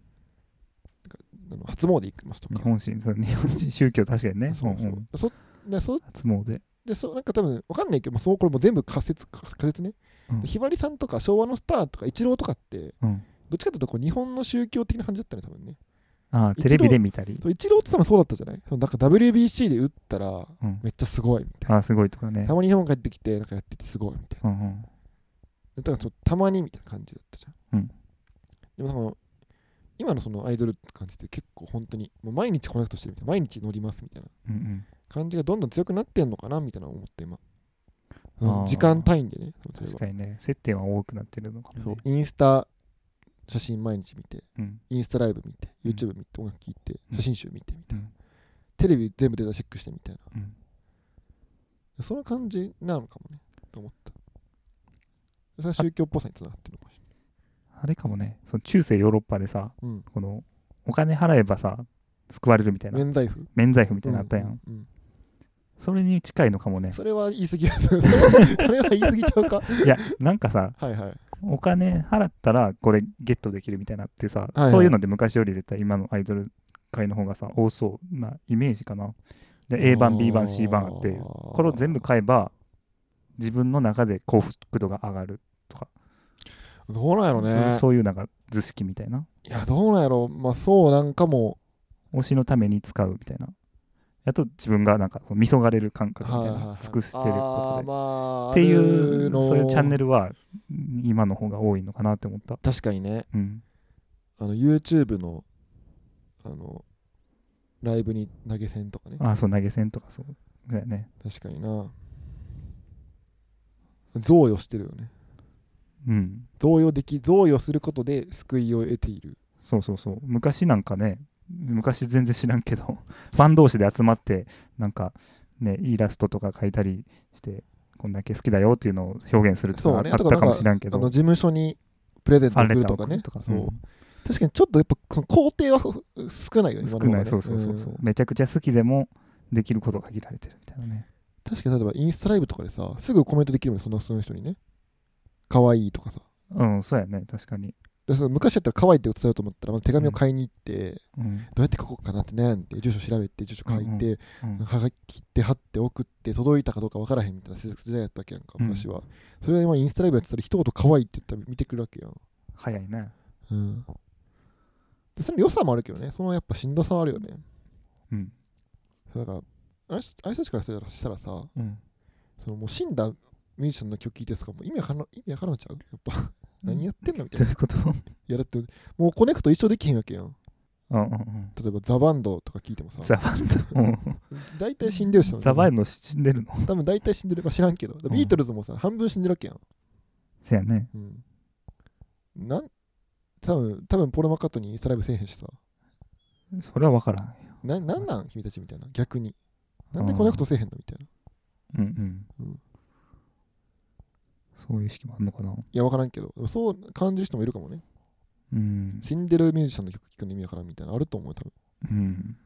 あの初詣行きますとか。日本人そう日本人宗教確かにね。そうそう、んん。そでそ初詣。でそうなんか多分わかんないけどそうこれも全部仮説仮説ね、うん。でひばりさんとか昭和のスターとかイチローとかってうん。どっちかというとこう日本の宗教的な感じだったね多分ねああテレビで見たり。そうイチローって多分そうだったじゃない？なんか WBC で打ったらうん。めっちゃすごいみたいな。ああすごいとかね。たまに日本帰ってきてなんかやっててすごいみたいな。うんうん。だからちょっとたまにみたいな感じだったじゃん。うん。でもその今のそのアイドルって感じで結構本当にもう毎日コネクトしてるみたいな。毎日乗りますみたいな。感じがどんどん強くなってんのかなみたいな思って今。時間単位でね確かにね。接点は多くなってるのかもね。インスタ写真毎日見てうん。インスタライブ見てうん。YouTube 見て音楽聴いてうん。写真集見てみたいな、うん。テレビ全部データチェックしてみたいな。うん。その感じなのかもね。と思った。それは宗教っぽさにつながってるのかもしあれかもね。その中世ヨーロッパでされない、このお金払えばさ救われるみたいうん、な。免罪符？免罪符みたいなのあったやんうんそれに近いのかもね。それは言い過ぎや それは言い過ぎちゃうか。いやなんかさはいはい。お金払ったらこれゲットできるみたいなってさ、はいはい。そういうので昔より絶対今のアイドル界の方がさ多そうなイメージかな。で A 版 B 版 C 版あってこれを全部買えば自分の中で幸福度が上がるとか、どうなんやろね。そうそういうなんか図式みたいな。いやどうなんやろ。まあそうなんかも推しのために使うみたいなやと自分がなんかみそがれる感覚みたいない尽くしてることで、まあっていあうそういうチャンネルは今の方が多いのかなって思った。確かにね。うん。あの YouTube のあのライブに投げ銭とかね。あそう投げ銭とかそうだよね。確かにな。贈与してるよね。うん。贈与でき贈与することで救いを得ている。そうそうそう。昔なんかね昔全然知らんけど ファン同士で集まってなんかねイラストとか描いたりしてこんだけ好きだよっていうのを表現するっていうのそうね。があったかもしらんけど。あの事務所にプレゼント送るとかね。そう、うん。確かにちょっとやっぱ工程はふ少ないよね少ない。そうそうそうそう、ん。めちゃくちゃ好きでもできることが限られてるみたいなね。確かに例えばインスタライブとかでさすぐコメントできるもんねそのその人にね。可愛いとかさ。うんそうやね。確かに、でその昔だったら可愛いって伝えようと思ったらまず手紙を買いに行って、うんどうやって書こうかなって悩んで住所調べて住所書いて、うんはがきって貼って送って届いたかどうか分からへんみたいな時代やったわけやんかうん昔は、それは今インスタライブやってたら一言可愛いって言ったら見てくるわけやん早いな。うん。でその良さもあるけどね、そのやっぱしんどさはあるよね。うん。だから、あの人あの人たちからしたらさ、うん。そのもう死んだミュージシャンの曲聴いてとかもう意味わからん意味わからんちゃう？やっぱ、何やってんのみたいな。どういうこと？いやだって、もうコネクト一生できへんわけやん。うんうんうん。例えばザ・バンドとか聞いてもさ、ザバンド？うん大体死んでるでしょ。ザバンド死んでるの？多分大体死んでるか知らんけど、ビートルズもさ、半分死んでるわけやん。せやね。うん。なん多分多分ポロマカットにインスタライブせえへんしさ。それは分からんよ。ななんなん？君たちみたいな、逆に。なんでコネクトせえへんの？みたいな。うんうん。うんそういう意識もあんのかな。いや、わからんけど、そう感じる人もいるかもね。うん。死んでるミュージシャンの曲聴くの意味わからんみたいな、あると思うよ、多うん。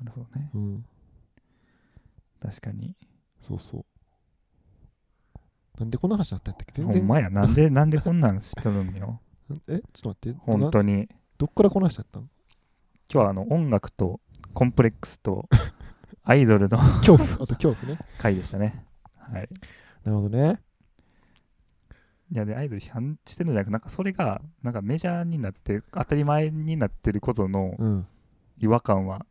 なるほどね。分。うん。確かに。そうそう。なんでこんな話になったんやっけ？全然。ほんまや。なんで、なんでこんなん知っとるんよ。え？ちょっと待って。本当に。どっからこの話だったん？今日はあの音楽とコンプレックスとアイドルの 恐怖、あと恐怖ね。回でしたね。はい。なるほどね。いやで、アイドル批判してるんじゃなくなんかそれがなんかメジャーになって当たり前になってることのうん。違和感は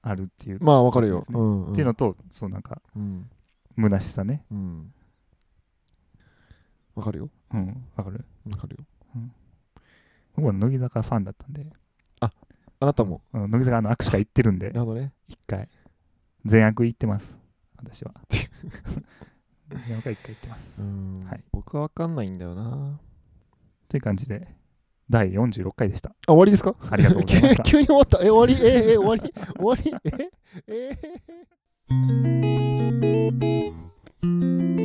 あるっていう、まあ、わかるよ。そうですねうん、うん。っていうのと、そうなんかうん。虚しさね。うん。わかるよ。うん、わかるわかるよ。僕は乃木坂ファンだったんで、あなたも。うん乃木坂の握手会行ってるんでな、るほどね。一回。全悪行ってます、私は。全悪は一回行ってますう。ん。はい僕はわかんないんだよな。という感じで、第46回でした。あ、終わりですか？ありがとうございました。急に終わった。え、終わり？え、え、終わり？終わり？え、え、え